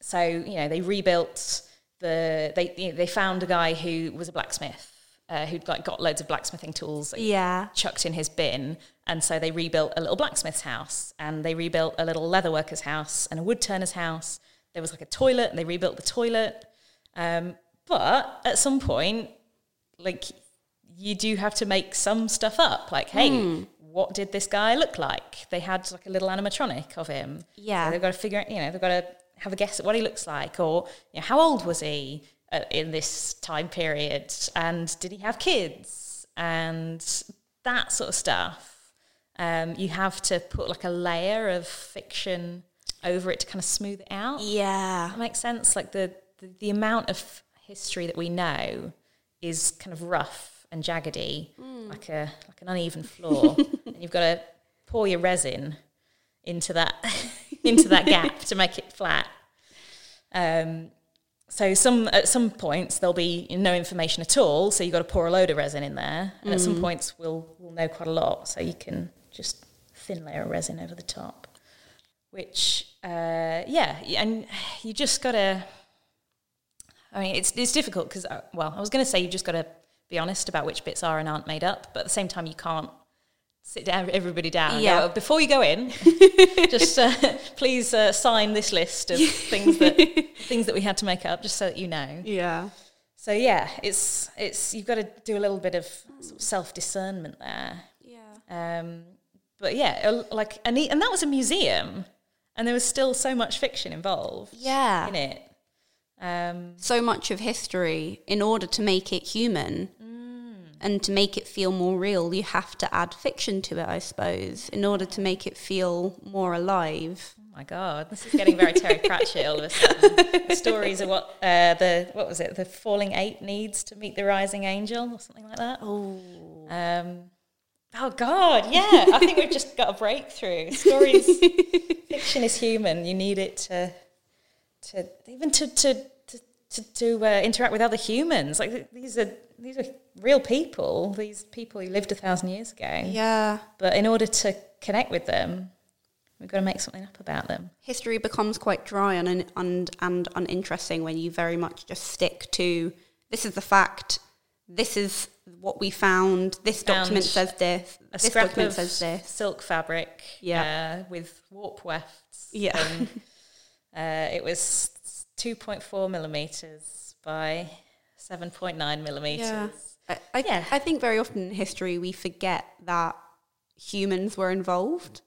So you know they rebuilt the they you know, they found a guy who was a blacksmith uh, who'd like got loads of blacksmithing tools like, Yeah. chucked in his bin, and so they rebuilt a little blacksmith's house and they rebuilt a little leather worker's house and a wood turner's house. There was like a toilet, and they rebuilt the toilet. Um, but at some point, like you do have to make some stuff up. Like, hey, what did this guy look like? They had like a little animatronic of him. Yeah. So they've got to figure out, you know, they've got to have a guess at what he looks like, or you know, how old was he uh, in this time period, and did he have kids, and that sort of stuff. Um, you have to put like a layer of fiction over it to kind of smooth it out. Yeah. That makes sense. Like the, the, the amount of history that we know is kind of rough and jaggedy, like a like an uneven floor, and you've got to pour your resin into that into that gap to make it flat. Um, so some at some points there'll be no information at all, so you've got to pour a load of resin in there, and at some points we'll we'll know quite a lot, so you can just thin layer of resin over the top, which uh, yeah, and you just got to. I mean, it's it's difficult because well, I was going to say you just got to be honest about which bits are and aren't made up, but at the same time you can't sit down everybody down Yeah. go, before you go in just uh, please uh, sign this list of things that things that we had to make up just so that you know Yeah. so yeah it's it's you've got to do a little bit of, sort of self-discernment there Yeah. um, but yeah like and, and that was a museum and there was still so much fiction involved Yeah. in it um, so much of history in order to make it human and to make it feel more real you have to add fiction to it i suppose in order to make it feel more alive oh my god this is getting very terry pratchett all of a sudden the stories of what uh, the what was it the falling eight needs to meet the rising angel or something like that oh Um, oh God, yeah! I think we've just got a breakthrough. Stories, fiction is human. You need it to, to even to to to to, to uh, interact with other humans. Like these are these are real people. These people who lived a thousand years ago. yeah But in order to connect with them, we've got to make something up about them. history becomes quite dry and, and and uninteresting when you very much just stick to this is the fact this is what we found this Found document says this A this scrap document of says this silk fabric, Yeah. uh, with warp wefts. Yeah. and, uh, it was two point four millimeters by seven point nine millimeters. Yeah. I, I, Yeah. I think very often in history we forget that humans were involved.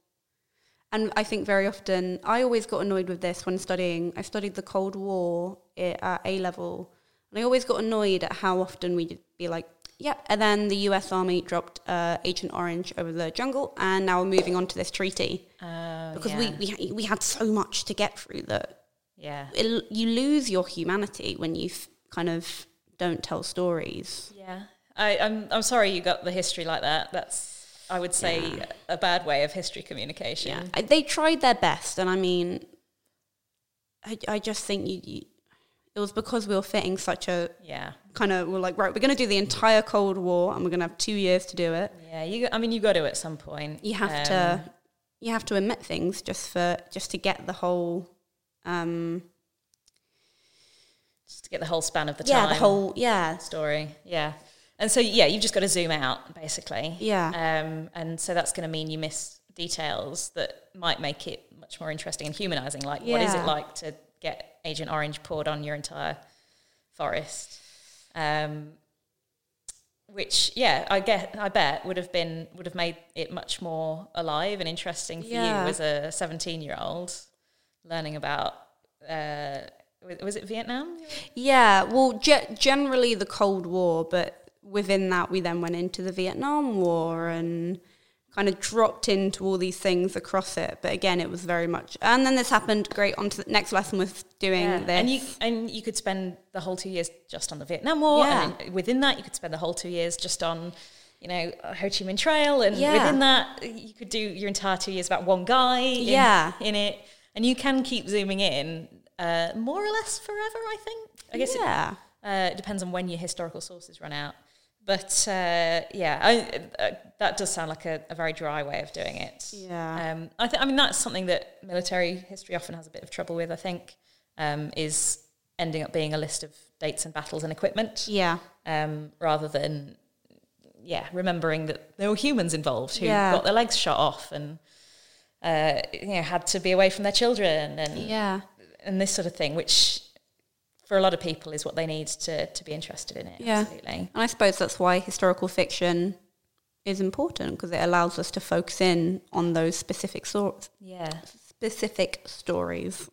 And I think very often, I always got annoyed with this when studying. I studied the Cold War at A level. And I always got annoyed at how often we'd be like, yep. And then the US Army dropped uh, Agent Orange over the jungle. And now we're moving on to this treaty. Uh, Because yeah. we, we, we had so much to get through that yeah. it, you lose your humanity when you kind of don't tell stories. Yeah. I, I'm I'm sorry you got the history like that. That's I would say a bad way of history communication. Yeah, I- they tried their best, and I mean, I, I just think you, you, it was because we were fitting such a Yeah. kind of we're like right, we're going to do the entire Cold War, and we're going to have two years to do it. Yeah. You. I mean, you got to at some point. You have Um, to, you have to admit things just for just to get the whole, um, just to get the whole span of the yeah, time. the whole, yeah, story. Yeah. And so yeah, you've just got to zoom out basically. Yeah. Um, and so that's going to mean you miss details that might make it much more interesting and humanizing. Like, what is it like to get Agent Orange poured on your entire forest? Um, which, yeah, I get, I bet would have been would have made it much more alive and interesting for Yeah. you as a seventeen-year-old learning about. Uh, was- it Vietnam? yeah. Well, ge- generally the Cold War, but within that we then went into the Vietnam War and kind of dropped into all these things across it. But again, it was very much. And then this happened. Great. On to the next lesson was doing Yeah. this. And you and you could spend the whole two years just on the Vietnam War, Yeah. and within that, you could spend the whole two years just on, you know, Ho Chi Minh Trail, and Yeah. within that, you could do your entire two years about one guy. In, Yeah. in it, and you can keep zooming in, uh, more or less forever. I think. I guess it, uh, it depends on when your historical sources run out. But uh, yeah, I, uh, that does sound like a, a very dry way of doing it. Yeah. Um, I, th- I mean, that's something that military history often has a bit of trouble with, I think, um, is ending up being a list of dates and battles and equipment yeah. um, rather than, yeah, remembering that there were humans involved who Yeah. got their legs shot off and, uh, you know, had to be away from their children and, Yeah. And this sort of thing, which for a lot of people is what they need to, to be interested in it. Yeah. Absolutely. And I suppose that's why historical fiction is important because it allows us to focus in on those specific sorts, Yeah. specific stories.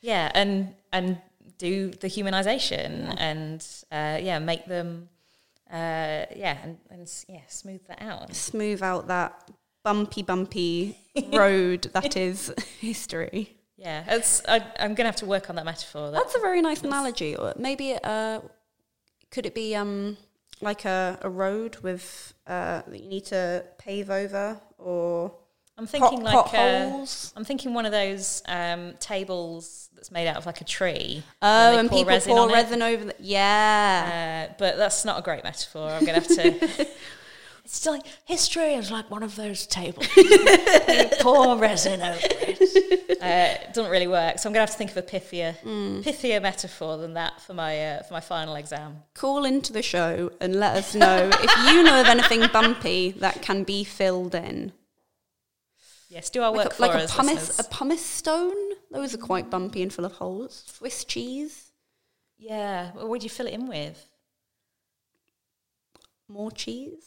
Yeah, and and do the humanization and uh, yeah, make them uh, yeah, and, and yeah, smooth that out. Smooth out that bumpy, bumpy road that is history. Yeah, it's, I, I'm going to have to work on that metaphor. That, That's a very nice analogy. Or maybe uh, could it be um, like a, a road with uh, that you need to pave over, or I'm thinking Pot, like uh, potholes. I'm thinking one of those um, tables that's made out of like a tree. Oh, they and people resin pour on it. resin over the. Yeah. Uh, but that's not a great metaphor. I'm going to have to. It's like history is like one of those tables. you pour resin over it. uh, it doesn't really work. So I'm going to have to think of a pithier, Mm. pithier metaphor than that for my uh, for my final exam. Call into the show and let us know if you know of anything bumpy that can be filled in. Yes, do our work Like, a, for like a us, pumice, listeners. a pumice stone. Those are quite bumpy and full of holes. Swiss cheese, yeah, what would you fill it in with? more cheese.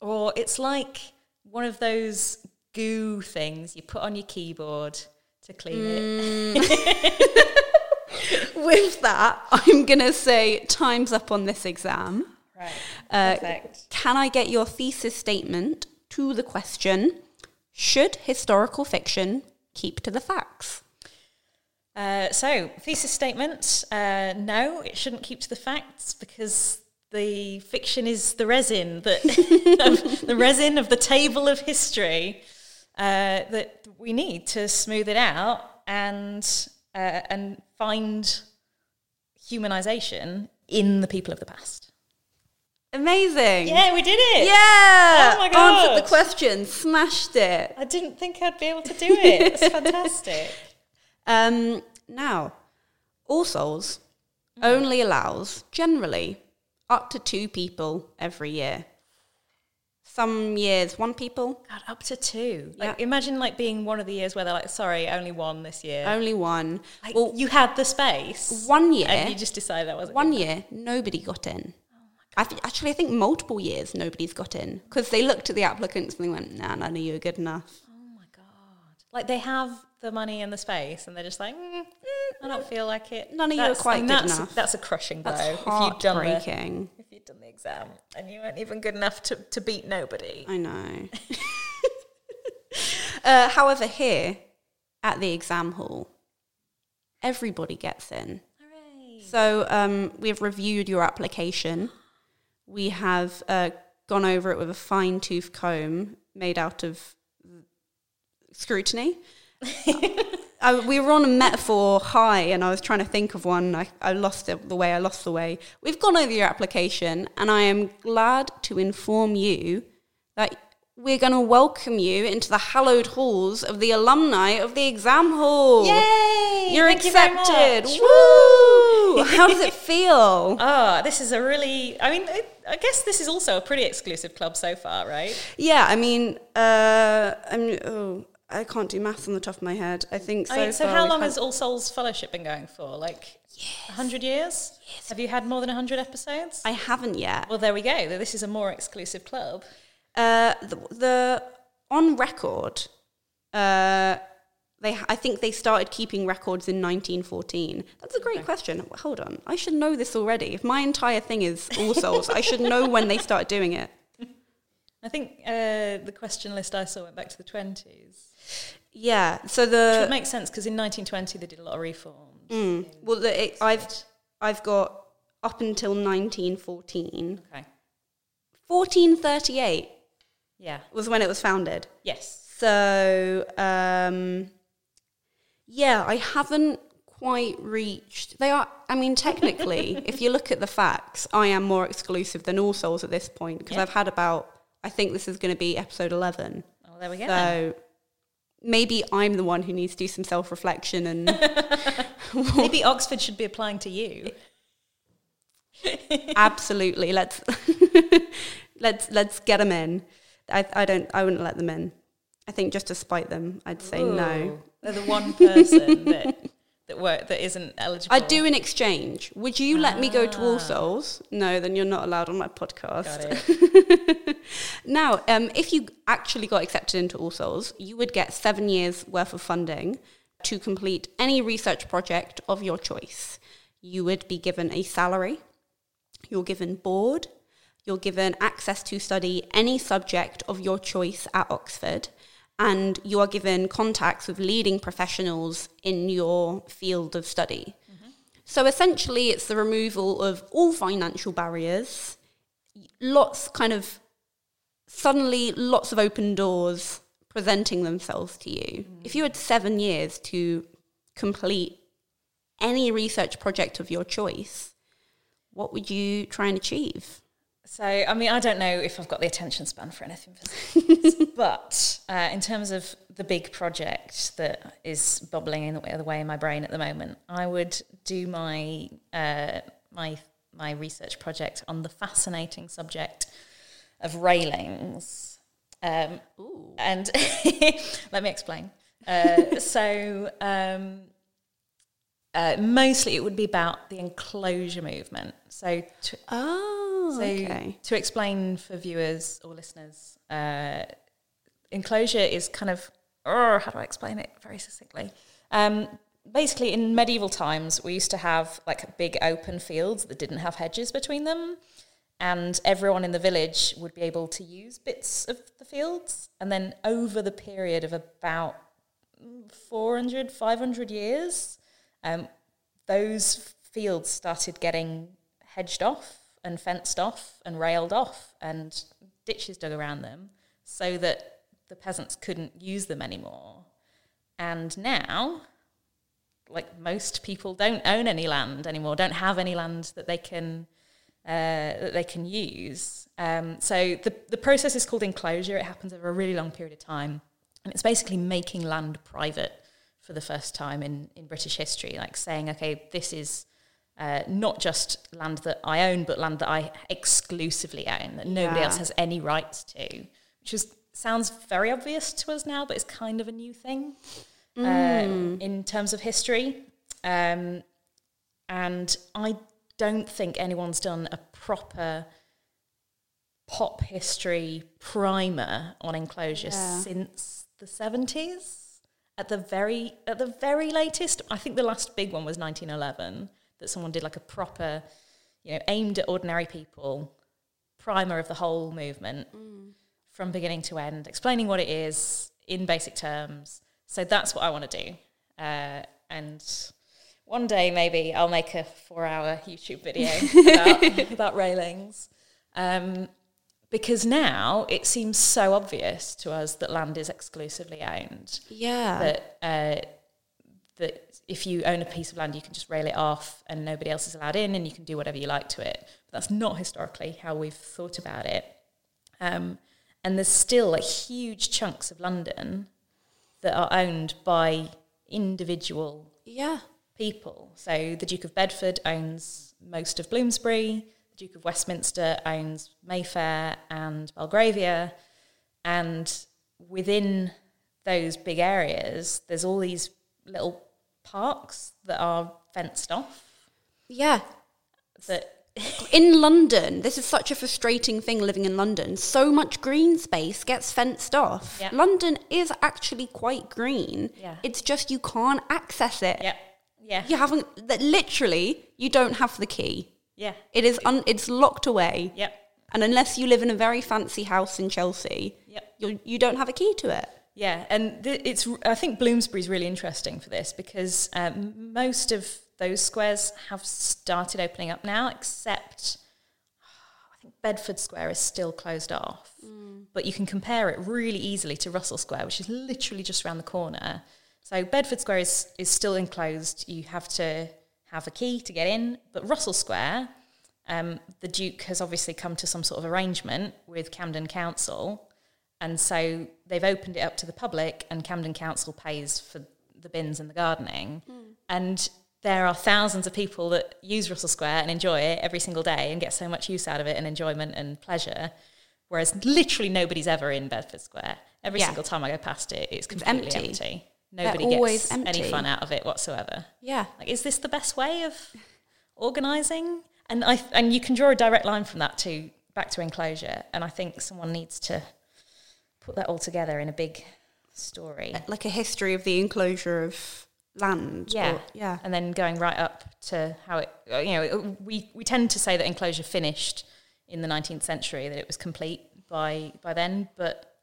Or it's like one of those goo things you put on your keyboard to clean Mm. it. With that, I'm gonna say time's up on this exam. Right. Uh, Perfect. Can I get your thesis statement to the question? Should historical fiction keep to the facts? Uh, so, thesis statement uh, no, it shouldn't keep to the facts because the fiction is the resin that the resin of the table of history uh, that we need to smooth it out and uh, and find humanization in the people of the past. Amazing. Yeah, we did it. Yeah. Oh my god. Answered the question. Smashed it. I didn't think I'd be able to do it. It's fantastic. Um, now, All Souls only allows generally up to two people every year. Some years, one people, God, up to two. Like, Yeah. imagine like being one of the years where they're like, sorry, only one this year. only one. Like, well, you had the space. one year, And you just decided that wasn't one year, nobody got in. Oh I th- actually, I think multiple years nobody's got in because they looked at the applicants and they went, "Nah, none of you are good enough." Like they have the money and the space, and they're just like, mm, mm, I don't feel like it. None of you are quite good that's, enough. That's a crushing blow. That's if you'd done the if you'd done the exam and you weren't even good enough to, to beat nobody. I know. uh, however, here at the exam hall, everybody gets in. Hooray! So um, we've reviewed your application. We have uh, gone over it with a fine tooth comb made out of scrutiny. I, we were on a metaphor high, and I was trying to think of one. I, I lost it, the way I lost the way. We've gone over your application, and I am glad to inform you that we're going to welcome you into the hallowed halls of the alumni of the exam hall. Yay! You're you accepted. much. Woo! How does it feel? Oh, this is a really. I mean, I, I guess this is also a pretty exclusive club so far, right? Yeah, I mean, uh, I'm, oh, I can't do maths on the top of my head. I think so. I mean, so how long has All Souls Fellowship been going for? Like a hundred years? Yes. Have you had more than hundred episodes? I haven't yet. well, there we go. This is a more exclusive club. Uh, the, the on record, uh, they I think they started keeping records in 1914. That's a great question. Hold on, I should know this already. If my entire thing is All Souls, I should know when they started doing it. I think uh, the question list I saw went back to the twenties. Yeah. So Which the would make sense because in 1920 they did a lot of reforms. Mm. Well, the, it, I've I've got up until 1914. Okay. 1438 Yeah. was when it was founded. Yes. So um, yeah, I haven't quite reached. They are. I mean, technically, if you look at the facts, I am more exclusive than All Souls at this point because Yeah. I've had about. I think this is going to be episode 11. Oh, there we go. So. Maybe I'm the one who needs to do some self reflection and Maybe Oxford should be applying to you. absolutely let's let's let's get them in I, I don't i wouldn't let them in i think just to spite them i'd say no They're the one person that that work that isn't eligible. i'd do an exchange would you let me go to all Ah. souls no then you're not allowed on my podcast now um, if you actually got accepted into all souls you would get seven years worth of funding to complete any research project of your choice you would be given a salary You're given board. You're given access to study any subject of your choice at Oxford. And you are given contacts with leading professionals in your field of study. So essentially, it's the removal of all financial barriers, lots kind of suddenly lots of open doors, presenting themselves to you. Mm-hmm. If you had seven years to complete any research project of your choice, what would you try and achieve? So, I mean, I don't know if I've got the attention span for anything but uh, in terms of the big project that is bubbling in the way, in my brain at the moment, I would do my uh, my my research project on the fascinating subject of railings. Um, and let me explain. Uh, so, um, uh, mostly it would be about the enclosure movement. So, to, Oh, so okay. to explain for viewers or listeners, uh, enclosure is kind of oh, how do I explain it very succinctly? Um, basically, in medieval times, we used to have like big open fields that didn't have hedges between them, and everyone in the village would be able to use bits of the fields. And then over the period of about 400, 500 years, um, those fields started getting hedged off and fenced off and railed off and ditches dug around them so that the peasants couldn't use them anymore. And now, like most people don't own any land anymore, don't have any land that they can uh, that they can use. Um, so the the process is called enclosure. It happens over a really long period of time, and it's basically making land private for the first time in in British history. Like saying, okay, this is uh, not just land that I own, but land that I exclusively own, that nobody Yeah. else has any rights to, which is sounds very obvious to us now, but it's kind of a new thing uh, in terms of history. Um, and I don't think anyone's done a proper pop history primer on enclosure Yeah. since the 70s at the very at the very latest i think the last big one was 1911 that someone did like a proper you know aimed at ordinary people primer of the whole movement from beginning to end explaining what it is in basic terms. So that's what i want to do. Uh, and one day maybe i'll make a four hour youtube video about, about railings. Um, because now it seems so obvious to us that land is exclusively owned. Yeah. that uh, that if you own a piece of land, you can just rail it off, and nobody else is allowed in, and you can do whatever you like to it. But that's not historically how we've thought about it. Um, and there's still like huge chunks of London that are owned by individual yeah. people. So the Duke of Bedford owns most of Bloomsbury, the Duke of Westminster owns Mayfair and Belgravia, and within those big areas, there's all these little parks that are fenced off. Yeah. That In London, this is such a frustrating thing living in London. So much green space gets fenced off. Yeah. London is actually quite green. Yeah. It's just you can't access it. yeah, yeah, You haven't that literally you don't have the key. yeah, It is un, it's locked away. yep, And unless you live in a very fancy house in Chelsea, yep. you you don't have a key to it. Yeah, and th- it's. I think Bloomsbury's really interesting for this because um, most of those squares have started opening up now, except I think Bedford Square is still closed off. But you can compare it really easily to Russell Square, which is literally just around the corner. So Bedford Square is is still enclosed. You have to have a key to get in, but Russell Square. Um, the Duke has obviously come to some sort of arrangement with Camden Council, and so they've opened it up to the public, and Camden Council pays for the bins and the gardening. And there are thousands of people that use Russell Square and enjoy it every single day and get so much use out of it and enjoyment and pleasure. Whereas literally nobody's ever in Bedford Square. Every Yeah. single time I go past it, it's completely empty. empty. Nobody gets any fun out of it whatsoever. Yeah. Like, is this the best way of organising? And I and you can draw a direct line from that to back to enclosure. And I think someone needs to put that all together in a big story. Like a history of the enclosure of land. Yeah, or- yeah. and then going right up to how it. uh, You know, we we tend to say that enclosure finished in the 19th century, that it was complete by by then, but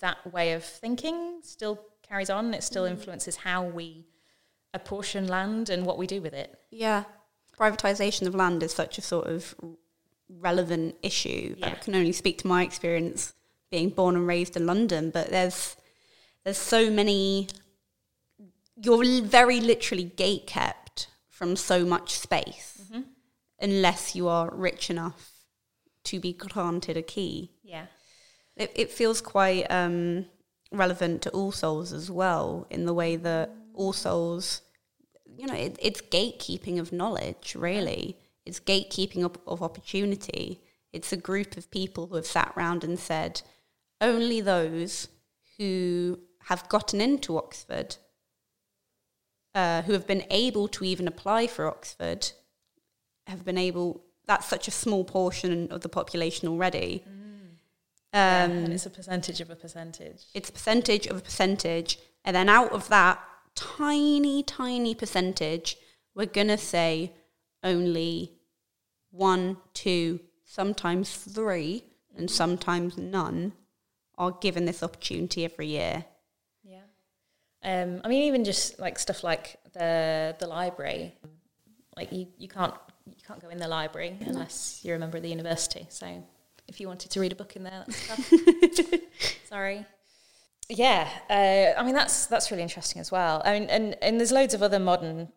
that way of thinking still carries on. It still influences how we apportion land and what we do with it. Yeah. Privatization of land is such a sort of relevant issue. I can only speak to my experience being born and raised in London, but there's there's so many. You're very literally gate kept from so much space, unless you are rich enough to be granted a key. Yeah. It, it feels quite um, relevant to All Souls as well, in the way that All Souls, you know, it, it's gatekeeping of knowledge, really. It's gatekeeping of, of opportunity. It's a group of people who have sat round and said, only those who have gotten into Oxford, uh, who have been able to even apply for Oxford, have been able, that's such a small portion of the population already. Yeah, Um, and it's a percentage of a percentage. it's a percentage of a percentage, and then out of that tiny, tiny percentage, we're gonna say only one, two, sometimes three, and sometimes none are given this opportunity every year. Yeah. Um, I mean, even just like stuff like the the library, like you, you can't you can't go in the library unless you're a member of the university. So if you wanted to read a book in there, that's tough. Sorry. Yeah, uh, I mean that's that's really interesting as well. I mean, and and there's loads of other modern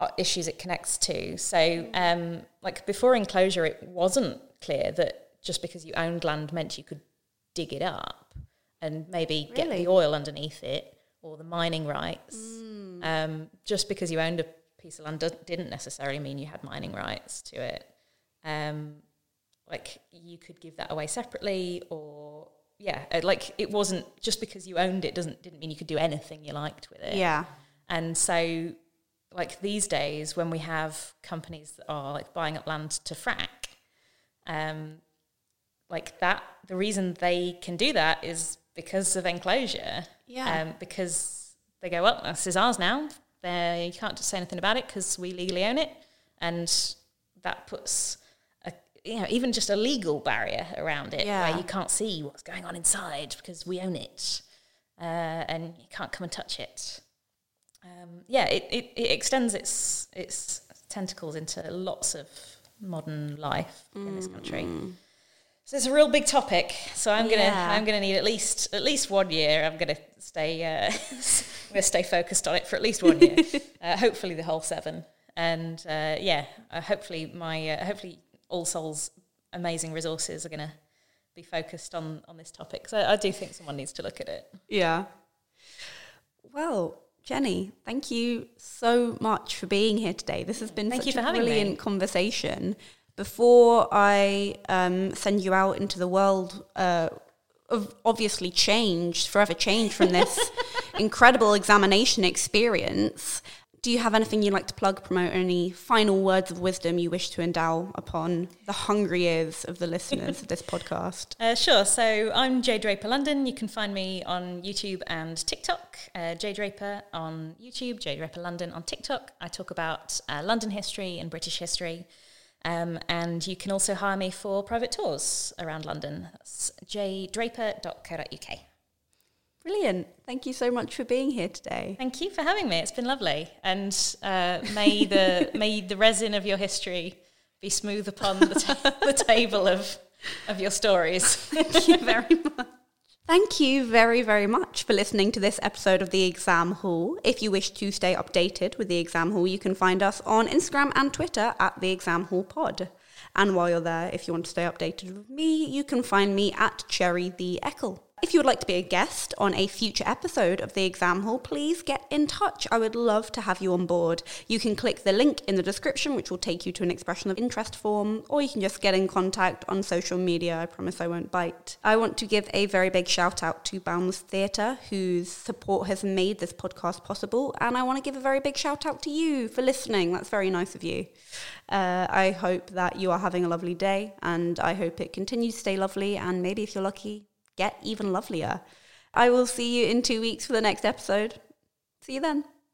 uh, issues it connects to. So, um, like before enclosure, it wasn't clear that just because you owned land meant you could dig it up and maybe get the oil underneath it or the mining rights. Um, just because you owned a piece of land didn't necessarily mean you had mining rights to it. Um, like you could give that away separately or yeah uh, like it wasn't just because you owned it doesn't didn't mean you could do anything you liked with it Yeah. and so like these days when we have companies that are like buying up land to frack um like that the reason they can do that is because of enclosure Yeah. um, because they go well this is ours now they you can't just say anything about it because we legally own it and that puts a, you know even just a legal barrier around it Yeah. where you can't see what's going on inside because we own it uh, and you can't come and touch it um, yeah, it, it, it extends its its tentacles into lots of modern life in this country. So it's a real big topic. So I'm gonna Yeah. I'm gonna need at least at least one year. I'm gonna stay uh, I'm gonna stay focused on it for at least one year. uh, hopefully the whole seven. And uh, yeah, uh, hopefully my uh, hopefully All Souls amazing resources are gonna be focused on on this topic. So I do think someone needs to look at it. Yeah. Well, Jenny, thank you so much for being here today. This has been Thank such you for a having me. brilliant conversation. Before I um, send you out into the world, uh, of obviously changed, forever changed from this incredible examination experience. Do you have anything you'd like to plug, promote, any final words of wisdom you wish to endow upon the hungry ears of the listeners of this podcast? Uh, sure. So I'm Jay Draper London. You can find me on YouTube and TikTok. Uh, Jay Draper on YouTube, Jay Draper London on TikTok. I talk about uh, London history and British history. Um, and you can also hire me for private tours around London. That's jdraper.co.uk. Brilliant. Thank you so much for being here today. Thank you for having me. It's been lovely. And uh, may the may the resin of your history be smooth upon the, the table of of your stories. Thank you very much. Thank you very, very much for listening to this episode of The Exam Hall. If you wish to stay updated with The Exam Hall, you can find us on Instagram and Twitter at The Exam Hall Pod. And while you're there, if you want to stay updated with me, you can find me at Cherry the Eckle. If you would like to be a guest on a future episode of The Exam Hall, please get in touch. I would love to have you on board. You can click the link in the description, which will take you to an expression of interest form, or you can just get in contact on social media. I promise I won't bite. I want to give a very big shout out to Boundless Theatre, whose support has made this podcast possible, and I want to give a very big shout out to you for listening. That's very nice of you. Uh, I hope that you are having a lovely day, and I hope it continues to stay lovely, and maybe if you're lucky, get even lovelier. I will see you in two weeks for the next episode. See you then.